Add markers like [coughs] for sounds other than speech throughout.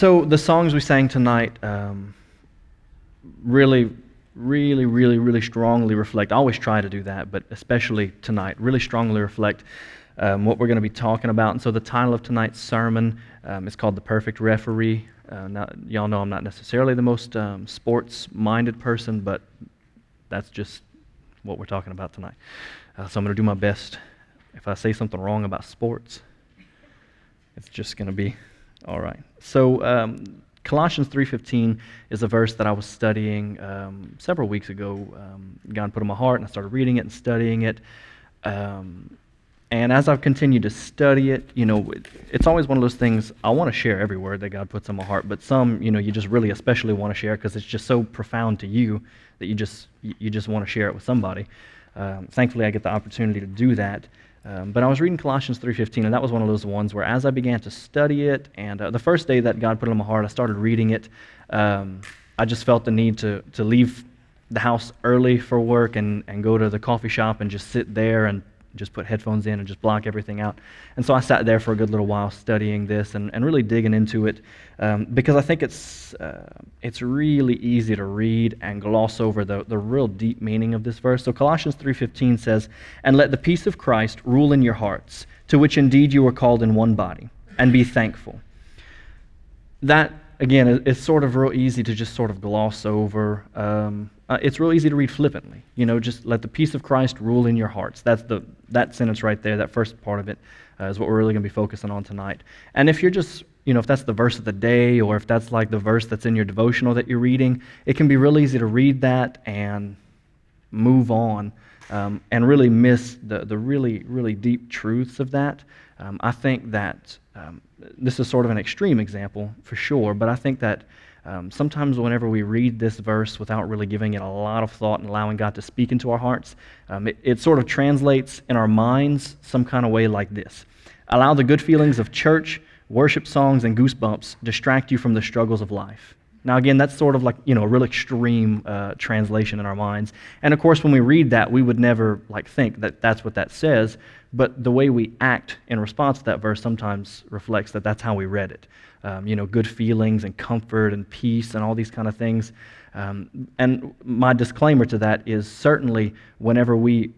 So, the songs we sang tonight um, really, really, really, really strongly reflect. I always try to do that, but especially tonight, really strongly reflect um, what we're going to be talking about. And so, the title of tonight's sermon um, is called The Perfect Referee. Uh, not, y'all know I'm not necessarily the most um, sports minded person, but that's just what we're talking about tonight. Uh, so, I'm going to do my best. If I say something wrong about sports, it's just going to be all right. So um, Colossians 3:15 is a verse that I was studying um, several weeks ago. Um, God put in my heart, and I started reading it and studying it. Um, and as I've continued to study it, you know, it's always one of those things I want to share every word that God puts in my heart, but some, you know, you just really especially want to share because it's just so profound to you that you just you just want to share it with somebody. Um, thankfully, I get the opportunity to do that. Um, but I was reading Colossians 3:15, and that was one of those ones where, as I began to study it, and uh, the first day that God put it on my heart, I started reading it. Um, I just felt the need to to leave the house early for work and and go to the coffee shop and just sit there and just put headphones in and just block everything out. And so I sat there for a good little while studying this and, and really digging into it um, because I think it's, uh, it's really easy to read and gloss over the, the real deep meaning of this verse. So Colossians 3.15 says, And let the peace of Christ rule in your hearts, to which indeed you were called in one body, and be thankful. That, again, it's sort of real easy to just sort of gloss over. Um, uh, it's real easy to read flippantly. You know, just let the peace of Christ rule in your hearts. That's the that sentence right there. That first part of it uh, is what we're really going to be focusing on tonight. And if you're just you know, if that's the verse of the day or if that's like the verse that's in your devotional that you're reading, it can be real easy to read that and move on um, and really miss the, the really, really deep truths of that. Um, I think that um, this is sort of an extreme example for sure, but I think that um, sometimes, whenever we read this verse without really giving it a lot of thought and allowing God to speak into our hearts, um, it, it sort of translates in our minds some kind of way like this Allow the good feelings of church, worship songs, and goosebumps distract you from the struggles of life. Now, again, that's sort of like, you know, a real extreme uh, translation in our minds. And of course, when we read that, we would never like think that that's what that says. But the way we act in response to that verse sometimes reflects that that's how we read it. Um, you know, good feelings and comfort and peace and all these kind of things. Um, and my disclaimer to that is certainly whenever we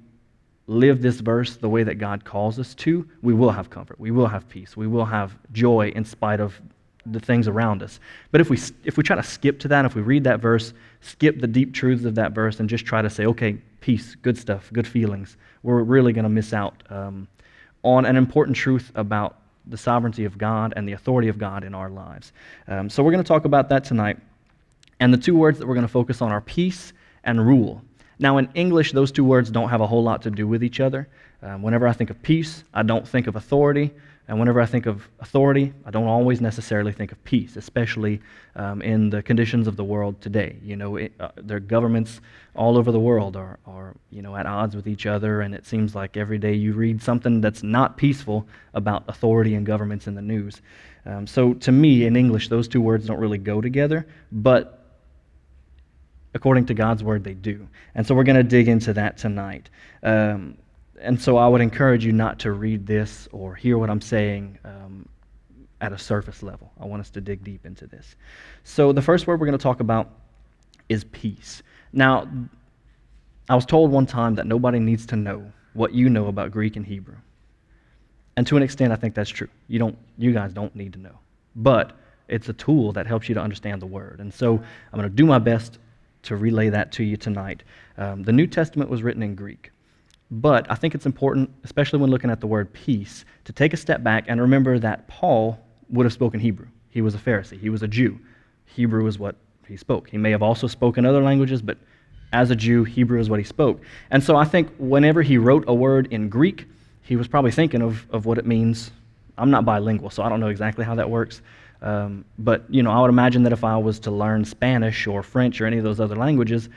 live this verse the way that God calls us to, we will have comfort, we will have peace, we will have joy in spite of the things around us. But if we, if we try to skip to that, if we read that verse, skip the deep truths of that verse, and just try to say, okay, peace, good stuff, good feelings, we're really going to miss out um, on an important truth about the sovereignty of God and the authority of God in our lives. Um, so we're going to talk about that tonight. And the two words that we're going to focus on are peace and rule. Now, in English, those two words don't have a whole lot to do with each other. Um, whenever I think of peace, I don't think of authority. And whenever I think of authority, I don't always necessarily think of peace, especially um, in the conditions of the world today. You know, it, uh, their governments all over the world are, are, you know, at odds with each other, and it seems like every day you read something that's not peaceful about authority and governments in the news. Um, so to me, in English, those two words don't really go together, but according to God's word, they do. And so we're going to dig into that tonight. Um, and so I would encourage you not to read this or hear what I'm saying um, at a surface level. I want us to dig deep into this. So the first word we're going to talk about is peace. Now, I was told one time that nobody needs to know what you know about Greek and Hebrew. And to an extent, I think that's true. You, don't, you guys don't need to know. But it's a tool that helps you to understand the word. And so I'm going to do my best to relay that to you tonight. Um, the New Testament was written in Greek. But I think it's important, especially when looking at the word peace, to take a step back and remember that Paul would have spoken Hebrew. He was a Pharisee, he was a Jew. Hebrew is what he spoke. He may have also spoken other languages, but as a Jew, Hebrew is what he spoke. And so I think whenever he wrote a word in Greek, he was probably thinking of, of what it means. I'm not bilingual, so I don't know exactly how that works. Um, but you know, I would imagine that if I was to learn Spanish or French or any of those other languages,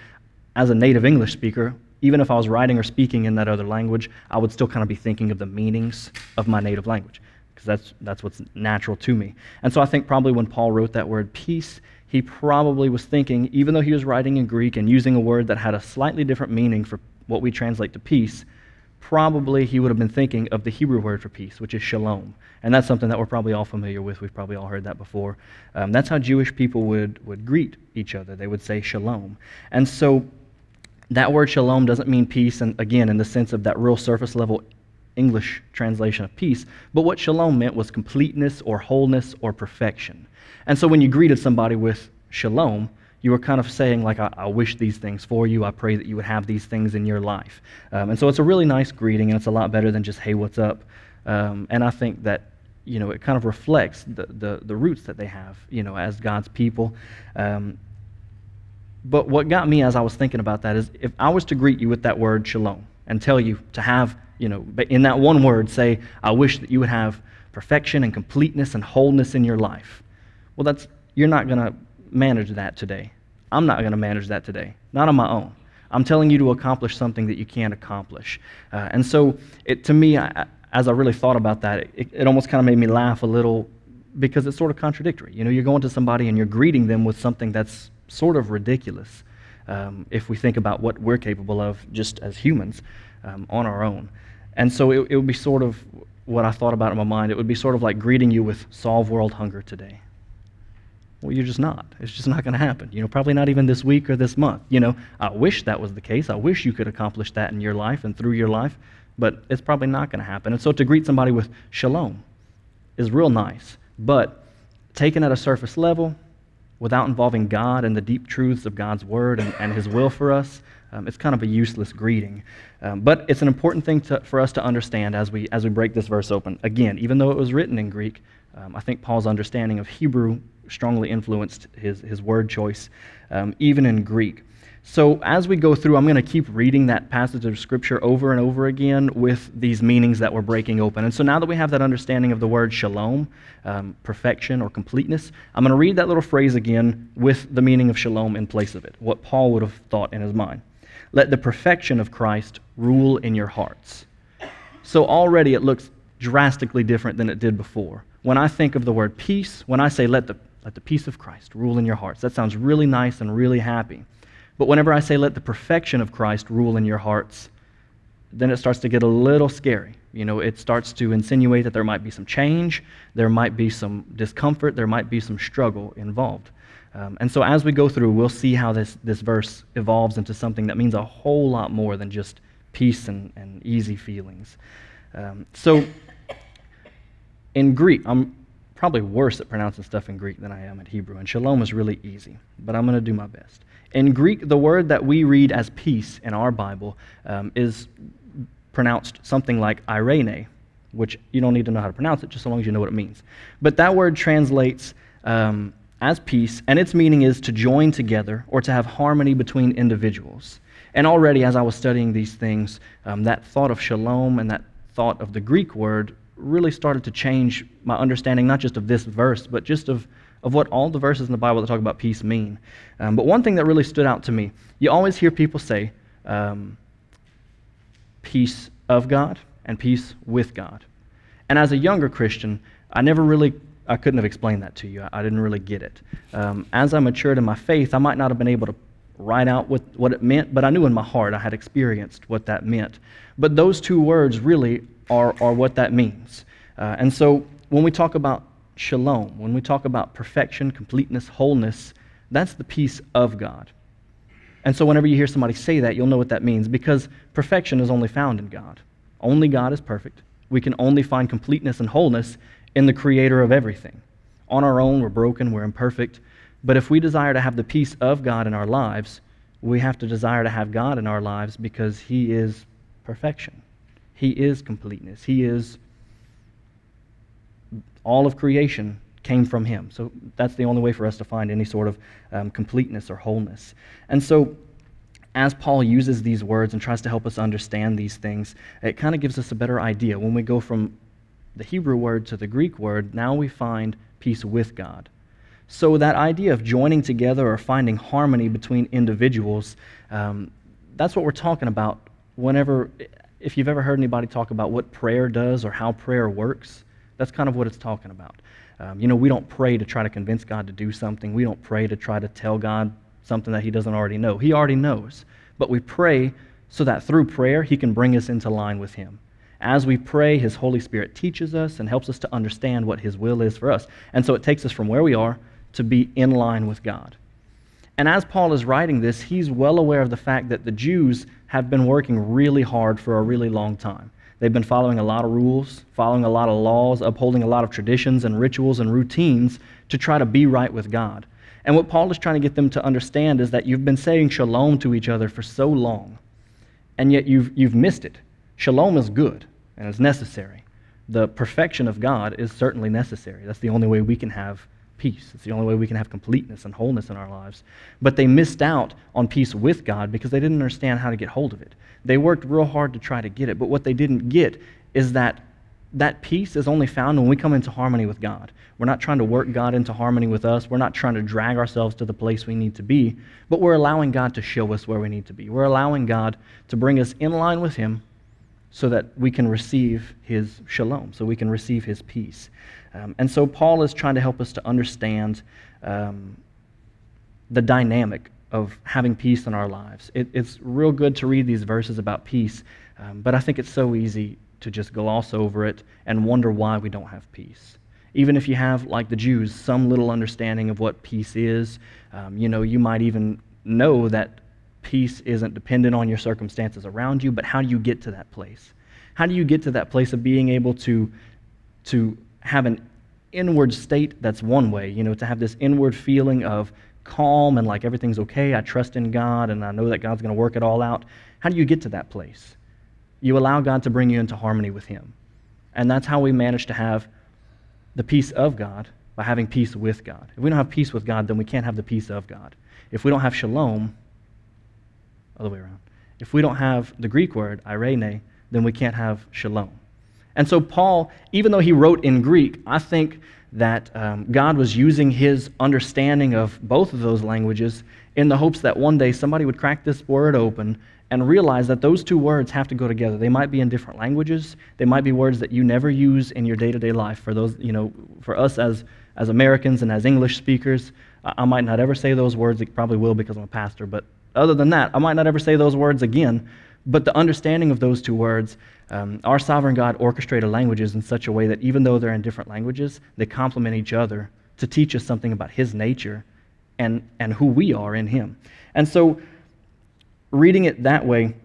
as a native English speaker, even if I was writing or speaking in that other language, I would still kind of be thinking of the meanings of my native language because that's, that's what's natural to me. And so I think probably when Paul wrote that word peace, he probably was thinking, even though he was writing in Greek and using a word that had a slightly different meaning for what we translate to peace, probably he would have been thinking of the Hebrew word for peace, which is shalom. And that's something that we're probably all familiar with. We've probably all heard that before. Um, that's how Jewish people would, would greet each other. They would say shalom. And so that word shalom doesn't mean peace, and again, in the sense of that real surface level English translation of peace, but what shalom meant was completeness or wholeness or perfection. And so when you greeted somebody with shalom, you were kind of saying, like, I, I, wish these things for you. I pray that you would have these things in your life. Um, and so it's a really nice greeting, and it's a lot better than just, hey, what's up? Um, and I think that, you know, it kind of reflects the, the, the, roots that they have, you know, as God's people. Um, but what got me as I was thinking about that is if I was to greet you with that word shalom and tell you to have, you know, in that one word, say, I wish that you would have perfection and completeness and wholeness in your life. Well, that's, you're not going to manage that today. I'm not going to manage that today, not on my own. I'm telling you to accomplish something that you can't accomplish. Uh, and so, it, to me, I, as I really thought about that, it, it almost kind of made me laugh a little because it's sort of contradictory. You know, you're going to somebody and you're greeting them with something that's sort of ridiculous um, if we think about what we're capable of just as humans um, on our own. And so it, it would be sort of what I thought about in my mind. It would be sort of like greeting you with solve world hunger today. Well, you're just not. It's just not going to happen. You know, probably not even this week or this month. You know, I wish that was the case. I wish you could accomplish that in your life and through your life, but it's probably not going to happen. And so to greet somebody with shalom is real nice, but taken at a surface level, without involving God and the deep truths of God's word and, and His will for us, um, it's kind of a useless greeting. Um, but it's an important thing to, for us to understand as we, as we break this verse open. Again, even though it was written in Greek, um, I think Paul's understanding of Hebrew strongly influenced his, his word choice, um, even in Greek. So, as we go through, I'm going to keep reading that passage of Scripture over and over again with these meanings that we're breaking open. And so, now that we have that understanding of the word shalom, um, perfection or completeness, I'm going to read that little phrase again with the meaning of shalom in place of it, what Paul would have thought in his mind. Let the perfection of Christ rule in your hearts. So, already it looks drastically different than it did before. When I think of the word peace, when I say let the, let the peace of Christ rule in your hearts, that sounds really nice and really happy. But whenever I say, let the perfection of Christ rule in your hearts, then it starts to get a little scary. You know, it starts to insinuate that there might be some change, there might be some discomfort, there might be some struggle involved. Um, and so as we go through, we'll see how this, this verse evolves into something that means a whole lot more than just peace and, and easy feelings. Um, so [coughs] in Greek, I'm probably worse at pronouncing stuff in Greek than I am at Hebrew, and shalom is really easy, but I'm going to do my best. In Greek, the word that we read as peace in our Bible um, is pronounced something like irene, which you don't need to know how to pronounce it, just so long as you know what it means. But that word translates um, as peace, and its meaning is to join together or to have harmony between individuals. And already, as I was studying these things, um, that thought of shalom and that thought of the Greek word really started to change my understanding, not just of this verse, but just of of what all the verses in the Bible that talk about peace mean. Um, but one thing that really stood out to me, you always hear people say um, peace of God and peace with God. And as a younger Christian, I never really, I couldn't have explained that to you. I, I didn't really get it. Um, as I matured in my faith, I might not have been able to write out what, what it meant, but I knew in my heart I had experienced what that meant. But those two words really are, are what that means. Uh, and so when we talk about shalom, when we talk about perfection, completeness, wholeness, that's the peace of God. And so whenever you hear somebody say that, you'll know what that means because perfection is only found in God. Only God is perfect. We can only find completeness and wholeness in the creator of everything. On our own, we're broken, we're imperfect. But if we desire to have the peace of God in our lives, we have to desire to have God in our lives because He is perfection. He is completeness. He is all of creation came from him. So that's the only way for us to find any sort of um, completeness or wholeness. And so, as Paul uses these words and tries to help us understand these things, it kind of gives us a better idea. When we go from the Hebrew word to the Greek word, now we find peace with God. So, that idea of joining together or finding harmony between individuals, um, that's what we're talking about whenever, if you've ever heard anybody talk about what prayer does or how prayer works, that's kind of what it's talking about. Um, you know, we don't pray to try to convince God to do something. We don't pray to try to tell God something that He doesn't already know. He already knows. But we pray so that through prayer he can bring us into line with him. As we pray, his Holy Spirit teaches us and helps us to understand what his will is for us. And so it takes us from where we are to be in line with God. And as Paul is writing this, he's well aware of the fact that the Jews have been working really hard for a really long time. They've been following a lot of rules, following a lot of laws, upholding a lot of traditions and rituals and routines to try to be right with God. And what Paul is trying to get them to understand is that you've been saying shalom to each other for so long, and yet you've, you've missed it. Shalom is good and it's necessary. The perfection of God is certainly necessary. That's the only way we can have peace. It's the only way we can have completeness and wholeness in our lives. But they missed out on peace with God because they didn't understand how to get hold of it. They worked real hard to try to get it, but what they didn't get is that that peace is only found when we come into harmony with God. We're not trying to work God into harmony with us. We're not trying to drag ourselves to the place we need to be, but we're allowing God to show us where we need to be. We're allowing God to bring us in line with Him so that we can receive His shalom, so we can receive His peace. Um, and so Paul is trying to help us to understand um, the dynamic of having peace in our lives. It, it's real good to read these verses about peace, um, but I think it's so easy to just gloss over it and wonder why we don't have peace. Even if you have, like the Jews, some little understanding of what peace is, um, you know, you might even know that peace isn't dependent on your circumstances around you, but how do you get to that place? How do you get to that place of being able to, to have an inward state that's one way, you know, to have this inward feeling of calm and like everything's okay. I trust in God and I know that God's going to work it all out. How do you get to that place? You allow God to bring you into harmony with Him. And that's how we manage to have the peace of God by having peace with God. If we don't have peace with God, then we can't have the peace of God. If we don't have shalom, other way around. If we don't have the Greek word, irene, then we can't have shalom. And so, Paul, even though he wrote in Greek, I think that um, God was using his understanding of both of those languages in the hopes that one day somebody would crack this word open and realize that those two words have to go together. They might be in different languages. They might be words that you never use in your day-to-day life. For those, you know, for us as as Americans and as English speakers, I might not ever say those words. It probably will because I'm a pastor, but other than that, I might not ever say those words again. But the understanding of those two words um, our sovereign God orchestrated languages in such a way that even though they're in different languages, they complement each other to teach us something about His nature and, and who we are in Him. And so, reading it that way,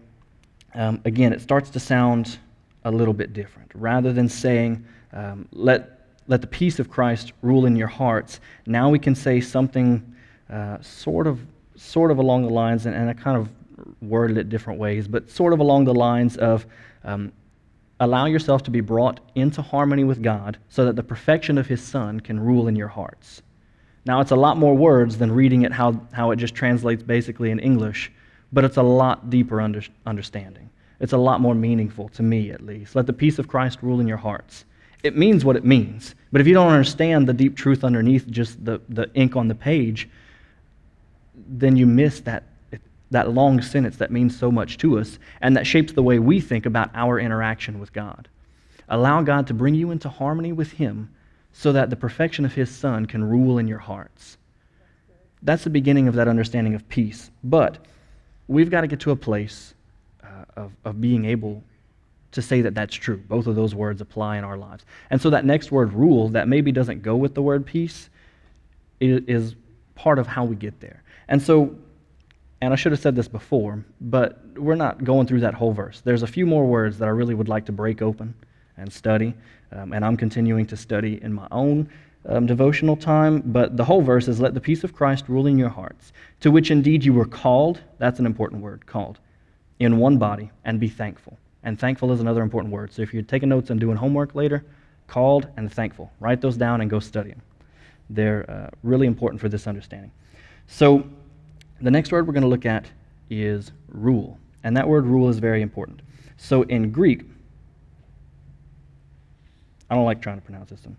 um, again, it starts to sound a little bit different. Rather than saying, um, let, let the peace of Christ rule in your hearts, now we can say something uh, sort, of, sort of along the lines, and, and I kind of worded it different ways, but sort of along the lines of um, allow yourself to be brought into harmony with God so that the perfection of His Son can rule in your hearts. Now, it's a lot more words than reading it how, how it just translates basically in English, but it's a lot deeper under, understanding. It's a lot more meaningful, to me at least. Let the peace of Christ rule in your hearts. It means what it means, but if you don't understand the deep truth underneath just the, the ink on the page, then you miss that that long sentence that means so much to us and that shapes the way we think about our interaction with God. Allow God to bring you into harmony with Him so that the perfection of His Son can rule in your hearts. That's the beginning of that understanding of peace. But we've got to get to a place uh, of, of being able to say that that's true. Both of those words apply in our lives. And so that next word, rule, that maybe doesn't go with the word peace, is part of how we get there. And so and I should have said this before, but we're not going through that whole verse. There's a few more words that I really would like to break open and study, um, and I'm continuing to study in my own um, devotional time. But the whole verse is let the peace of Christ rule in your hearts, to which indeed you were called. That's an important word, called, in one body, and be thankful. And thankful is another important word. So if you're taking notes and doing homework later, called and thankful. Write those down and go study them. They're uh, really important for this understanding. So, the next word we're going to look at is rule. And that word rule is very important. So in Greek, I don't like trying to pronounce this one.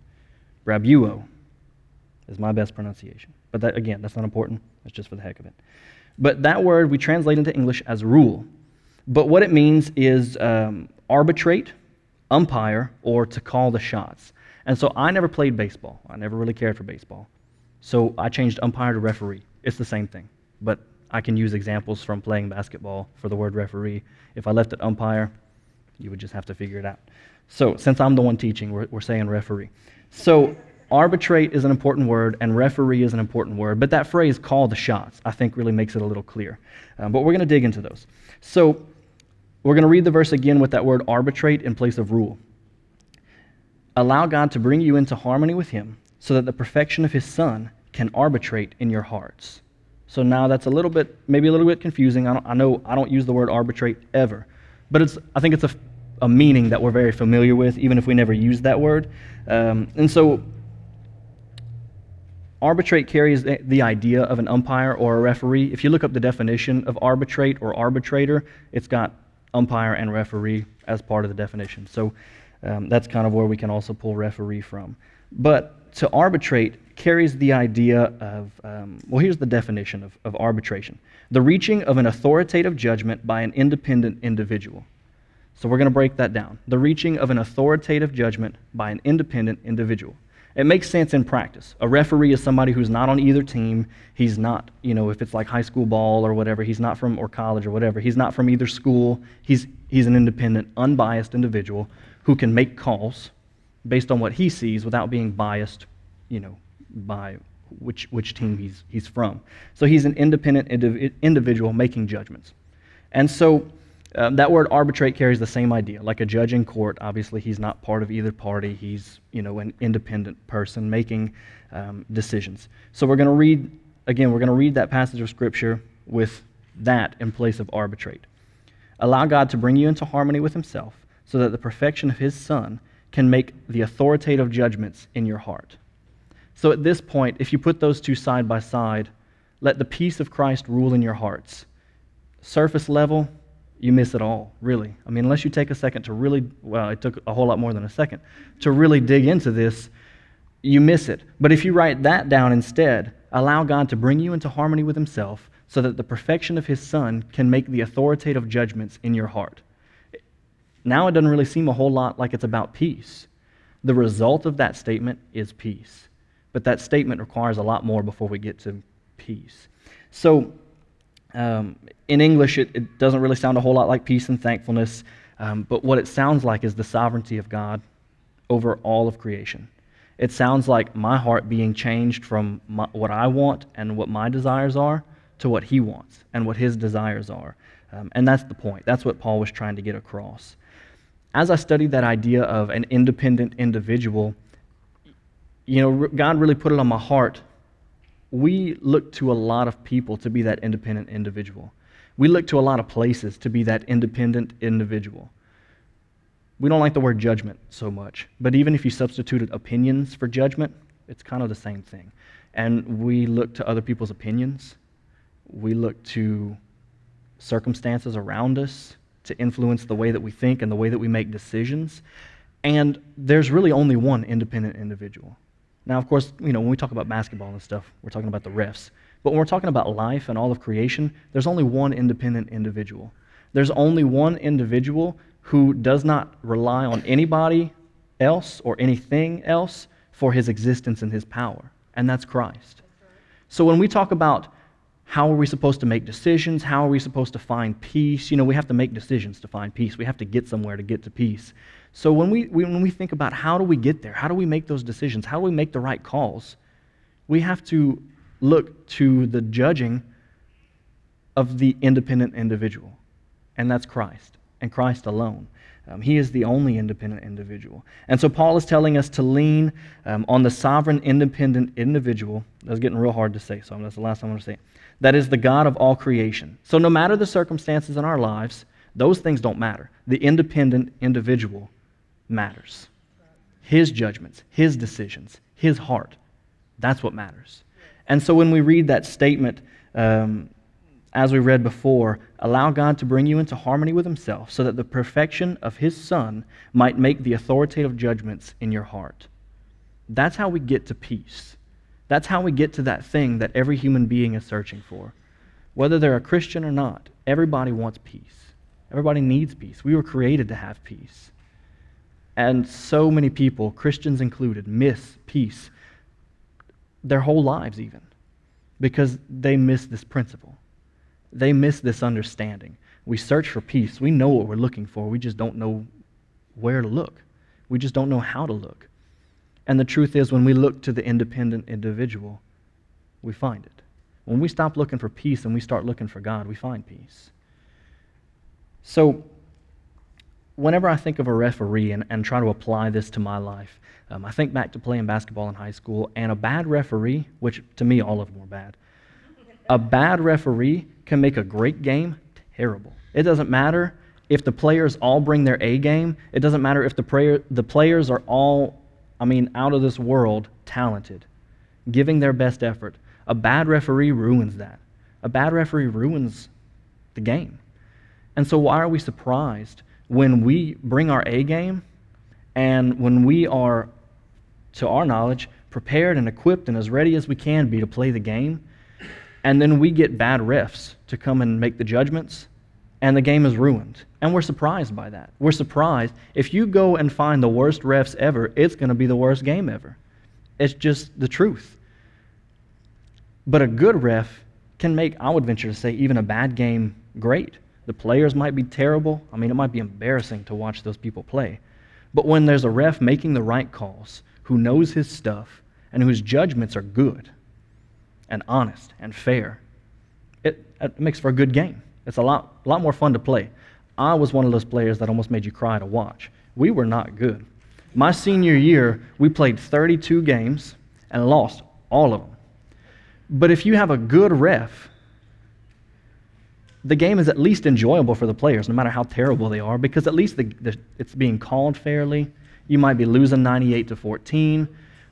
Brabuo is my best pronunciation. But that, again, that's not important. That's just for the heck of it. But that word we translate into English as rule. But what it means is um, arbitrate, umpire, or to call the shots. And so I never played baseball. I never really cared for baseball. So I changed umpire to referee. It's the same thing but I can use examples from playing basketball for the word referee. If I left it umpire, you would just have to figure it out. So, since I'm the one teaching, we're, we're saying referee. So, arbitrate is an important word, and referee is an important word, but that phrase, call the shots, I think really makes it a little clear. Um, but we're going to dig into those. So, we're going to read the verse again with that word arbitrate in place of rule. Allow God to bring you into harmony with Him so that the perfection of His Son can arbitrate in your hearts. So now that's a little bit, maybe a little bit confusing. I, I know I don't use the word arbitrate ever, but it's, I think it's a, a meaning that we're very familiar with, even if we never use that word. Um, and so arbitrate carries the, the idea of an umpire or a referee. If you look up the definition of arbitrate or arbitrator, it's got umpire and referee as part of the definition. So um, that's kind of where we can also pull referee from. But to arbitrate carries the idea of, um, well, here's the definition of, of arbitration the reaching of an authoritative judgment by an independent individual. So we're going to break that down. The reaching of an authoritative judgment by an independent individual. It makes sense in practice. A referee is somebody who's not on either team. He's not, you know, if it's like high school ball or whatever, he's not from, or college or whatever, he's not from either school. He's, he's an independent, unbiased individual who can make calls based on what he sees without being biased, you know, by which, which team he's, he's from. So he's an independent indiv- individual making judgments. And so um, that word arbitrate carries the same idea. Like a judge in court, obviously he's not part of either party. He's, you know, an independent person making um, decisions. So we're going to read, again, we're going to read that passage of Scripture with that in place of arbitrate. Allow God to bring you into harmony with himself so that the perfection of his Son can make the authoritative judgments in your heart. So at this point, if you put those two side by side, let the peace of Christ rule in your hearts. Surface level, you miss it all, really. I mean, unless you take a second to really, well, it took a whole lot more than a second, to really dig into this, you miss it. But if you write that down instead, allow God to bring you into harmony with Himself so that the perfection of His Son can make the authoritative judgments in your heart. Now it doesn't really seem a whole lot like it's about peace. The result of that statement is peace. But that statement requires a lot more before we get to peace. So, um, in English, it, it, doesn't really sound a whole lot like peace and thankfulness, um, but what it sounds like is the sovereignty of God over all of creation. It sounds like my heart being changed from my, what I want and what my desires are to what He wants and what His desires are. Um, and that's the point. That's what Paul was trying to get across. As I studied that idea of an independent individual, you know, God really put it on my heart. We look to a lot of people to be that independent individual. We look to a lot of places to be that independent individual. We don't like the word judgment so much, but even if you substituted opinions for judgment, it's kind of the same thing. And we look to other people's opinions. We look to circumstances around us to influence the way that we think and the way that we make decisions. And there's really only one independent individual. Now, of course, you know, when we talk about basketball and stuff, we're talking about the refs. But when we're talking about life and all of creation, there's only one independent individual. There's only one individual who does not rely on anybody else or anything else for his existence and his power, and that's Christ. So when we talk about how are we supposed to make decisions, how are we supposed to find peace, you know, we have to make decisions to find peace. We have to get somewhere to get to peace. So when we, when we think about how do we get there, how do we make those decisions, how do we make the right calls, we have to look to the judging of the independent individual, and that's Christ, and Christ alone. Um, he is the only independent individual. And so Paul is telling us to lean um, on the sovereign, independent individual. That's getting real hard to say, so that's the last time I'm going to say it. That is the God of all creation. So no matter the circumstances in our lives, those things don't matter. The independent individual matters. His judgments, his decisions, his heart. That's what matters. And so when we read that statement, um, as we read before, allow God to bring you into harmony with himself so that the perfection of his Son might make the authoritative judgments in your heart. That's how we get to peace. That's how we get to that thing that every human being is searching for. Whether they're a Christian or not, everybody wants peace. Everybody needs peace. We were created to have peace. And so many people, Christians included, miss peace their whole lives, even, because they miss this principle. They miss this understanding. We search for peace. We know what we're looking for. We just don't know where to look. We just don't know how to look. And the truth is, when we look to the independent individual, we find it. When we stop looking for peace and we start looking for God, we find peace. So, whenever I think of a referee and, and try to apply this to my life, um, I think back to playing basketball in high school, and a bad referee, which to me all of them were bad, a bad referee can make a great game terrible. It doesn't matter if the players all bring their A game. It doesn't matter if the, prayer, the players are all, I mean, out of this world talented, giving their best effort. A bad referee ruins that. A bad referee ruins the game. And so, why are we surprised when we bring our A game and when we are, to our knowledge, prepared and equipped and as ready as we can be to play the game, and then we get bad refs to come and make the judgments, and the game is ruined? And we're surprised by that. We're surprised. If you go and find the worst refs ever, it's going to be the worst game ever. It's just the truth. But a good ref can make, I would venture to say, even a bad game great. The players might be terrible. I mean, it might be embarrassing to watch those people play. But when there's a ref making the right calls, who knows his stuff, and whose judgments are good and honest and fair, it, it makes for a good game. It's a lot, a lot more fun to play. I was one of those players that almost made you cry to watch. We were not good. My senior year, we played 32 games and lost all of them. But if you have a good ref, the game is at least enjoyable for the players, no matter how terrible they are, because at least the, the, it's being called fairly. You might be losing 98 to 14,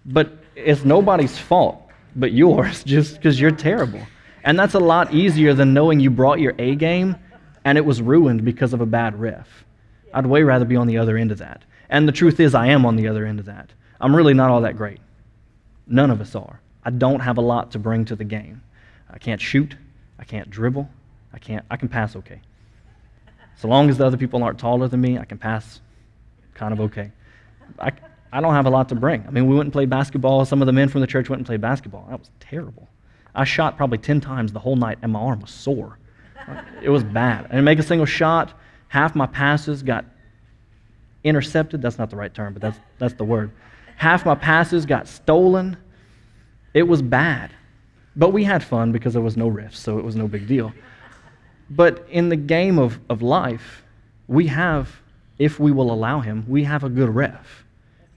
but it's nobody's fault but yours [laughs] just because you're terrible. And that's a lot easier than knowing you brought your A game and it was ruined because of a bad riff. I'd way rather be on the other end of that. And the truth is, I am on the other end of that. I'm really not all that great. None of us are. I don't have a lot to bring to the game. I can't shoot. I can't dribble. I can't. I can pass okay. So long as the other people aren't taller than me, I can pass kind of okay. I, I don't have a lot to bring. I mean, we went and played basketball. Some of the men from the church went and played basketball. That was terrible. I shot probably 10 times the whole night, and my arm was sore. It was bad. I didn't make a single shot. Half my passes got intercepted. That's not the right term, but that's, that's the word. Half my passes got stolen. It was bad. But we had fun because there was no refs, so it was no big deal. But in the game of, of life, we have, if we will allow him, we have a good ref.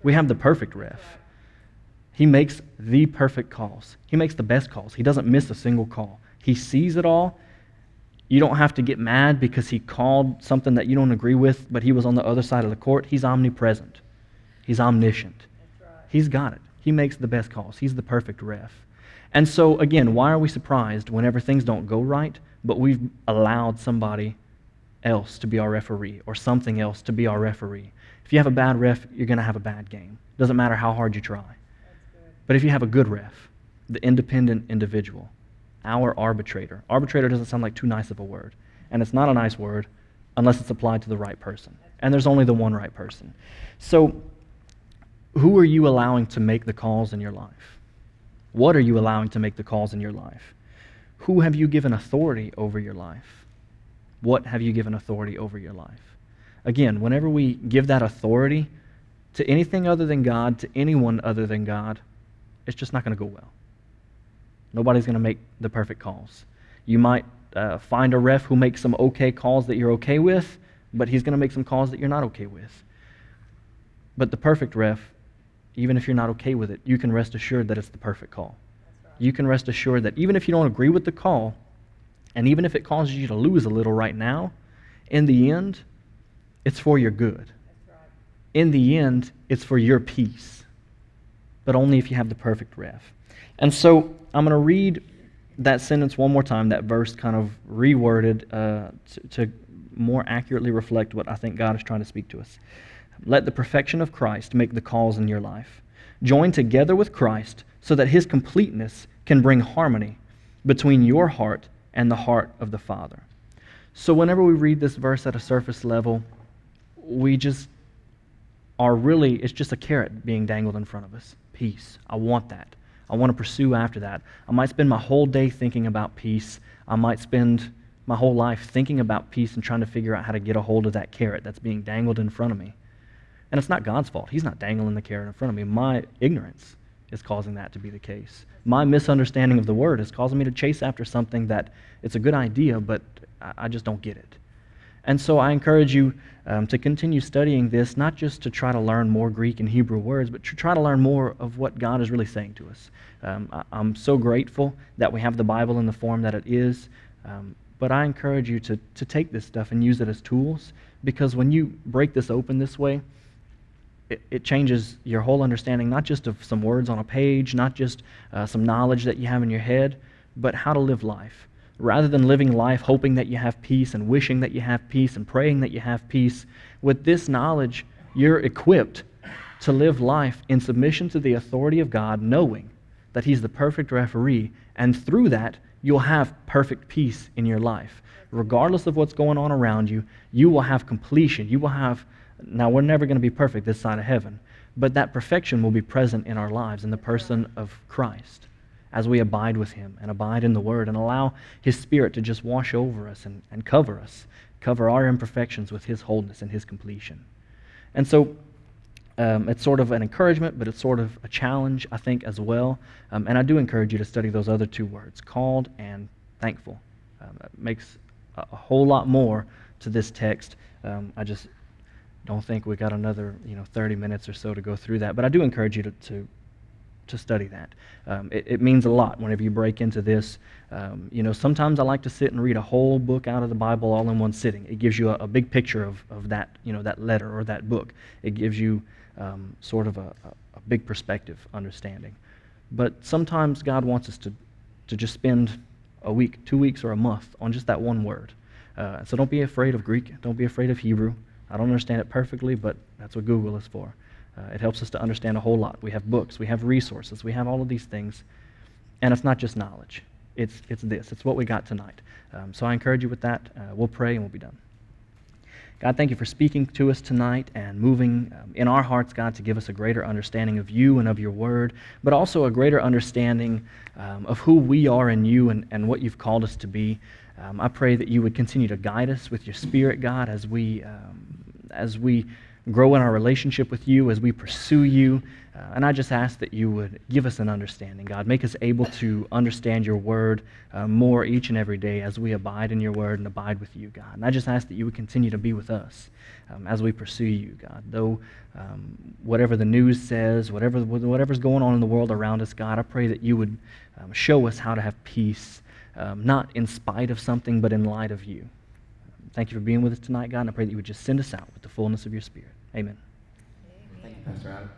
We have the perfect ref. He makes the perfect calls. He makes the best calls. He doesn't miss a single call. He sees it all. You don't have to get mad because he called something that you don't agree with, but he was on the other side of the court. He's omnipresent. He's omniscient. He's got it. He makes the best calls. He's the perfect ref. And so, again, why are we surprised whenever things don't go right, but we've allowed somebody else to be our referee or something else to be our referee? If you have a bad ref, you're going to have a bad game. Doesn't matter how hard you try. But if you have a good ref, the independent individual, our arbitrator, arbitrator doesn't sound like too nice of a word. And it's not a nice word unless it's applied to the right person. And there's only the one right person. So, who are you allowing to make the calls in your life? What are you allowing to make the calls in your life? Who have you given authority over your life? What have you given authority over your life? Again, whenever we give that authority to anything other than God, to anyone other than God, it's just not going to go well. Nobody's going to make the perfect calls. You might uh, find a ref who makes some okay calls that you're okay with, but he's going to make some calls that you're not okay with. But the perfect ref, even if you're not okay with it, you can rest assured that it's the perfect call. Right. You can rest assured that even if you don't agree with the call, and even if it causes you to lose a little right now, in the end, it's for your good. In the end, it's for your peace but only if you have the perfect ref. And so I'm going to read that sentence one more time, that verse kind of reworded uh, to, to more accurately reflect what I think God is trying to speak to us. Let the perfection of Christ make the calls in your life. Join together with Christ so that his completeness can bring harmony between your heart and the heart of the Father. So, whenever we read this verse at a surface level, we just are really, it's just a carrot being dangled in front of us peace. I want that. I want to pursue after that. I might spend my whole day thinking about peace. I might spend my whole life thinking about peace and trying to figure out how to get a hold of that carrot that's being dangled in front of me. And it's not God's fault. He's not dangling the carrot in front of me. My ignorance is causing that to be the case. My misunderstanding of the word is causing me to chase after something that it's a good idea, but I just don't get it. And so I encourage you um, to continue studying this, not just to try to learn more Greek and Hebrew words, but to try to learn more of what God is really saying to us. Um, I, am so grateful that we have the Bible in the form that it is, um, but I encourage you to, to take this stuff and use it as tools because when you break this open this way, it, it changes your whole understanding, not just of some words on a page, not just uh, some knowledge that you have in your head, but how to live life rather than living life hoping that you have peace and wishing that you have peace and praying that you have peace, with this knowledge, you're equipped to live life in submission to the authority of God, knowing that He's the perfect referee, and through that, you'll have perfect peace in your life. Regardless of what's going on around you, you will have completion. You will have, now, we're never going to be perfect this side of heaven, but that perfection will be present in our lives in the person of Christ as we abide with Him and abide in the Word and allow His Spirit to just wash over us and, and cover us, cover our imperfections with His wholeness and His completion. And so um, it's sort of an encouragement, but it's sort of a challenge, I think, as well. Um, and I do encourage you to study those other two words, called and thankful. Um, it makes a, a, whole lot more to this text. Um, I just don't think we got another, you know, 30 minutes or so to go through that. But I do encourage you to, to to study that. Um, it, it, means a lot whenever you break into this. Um, you know, sometimes I like to sit and read a whole book out of the Bible all in one sitting. It gives you a, a big picture of, of that, you know, that letter or that book. It gives you um, sort of a, a, big perspective understanding. But sometimes God wants us to, to just spend a week, two weeks, or a month on just that one word. Uh, so don't be afraid of Greek. Don't be afraid of Hebrew. I don't understand it perfectly, but that's what Google is for. Uh, it helps us to understand a whole lot. We have books, we have resources, we have all of these things. And it's not just knowledge, it's, it's this, it's what we got tonight. Um, so I encourage you with that. Uh, we'll pray and we'll be done. God, thank you for speaking to us tonight and moving um, in our hearts, God, to give us a greater understanding of you and of your word, but also a greater understanding um, of who we are in you and, and what you've called us to be. Um, I pray that you would continue to guide us with your spirit, God, as we, um, as we grow in our relationship with you as we pursue you. Uh, and I just ask that you would give us an understanding, God. Make us able to understand your word uh, more each and every day as we abide in your word and abide with you, God. And I just ask that you would continue to be with us um, as we pursue you, God. Though um, whatever the news says, whatever, whatever's going on in the world around us, God, I pray that you would um, show us how to have peace, um, not in spite of something, but in light of you. Thank you for being with us tonight, God, and I pray that you would just send us out with the fullness of your Spirit. Amen. Thank you, Pastor Adam.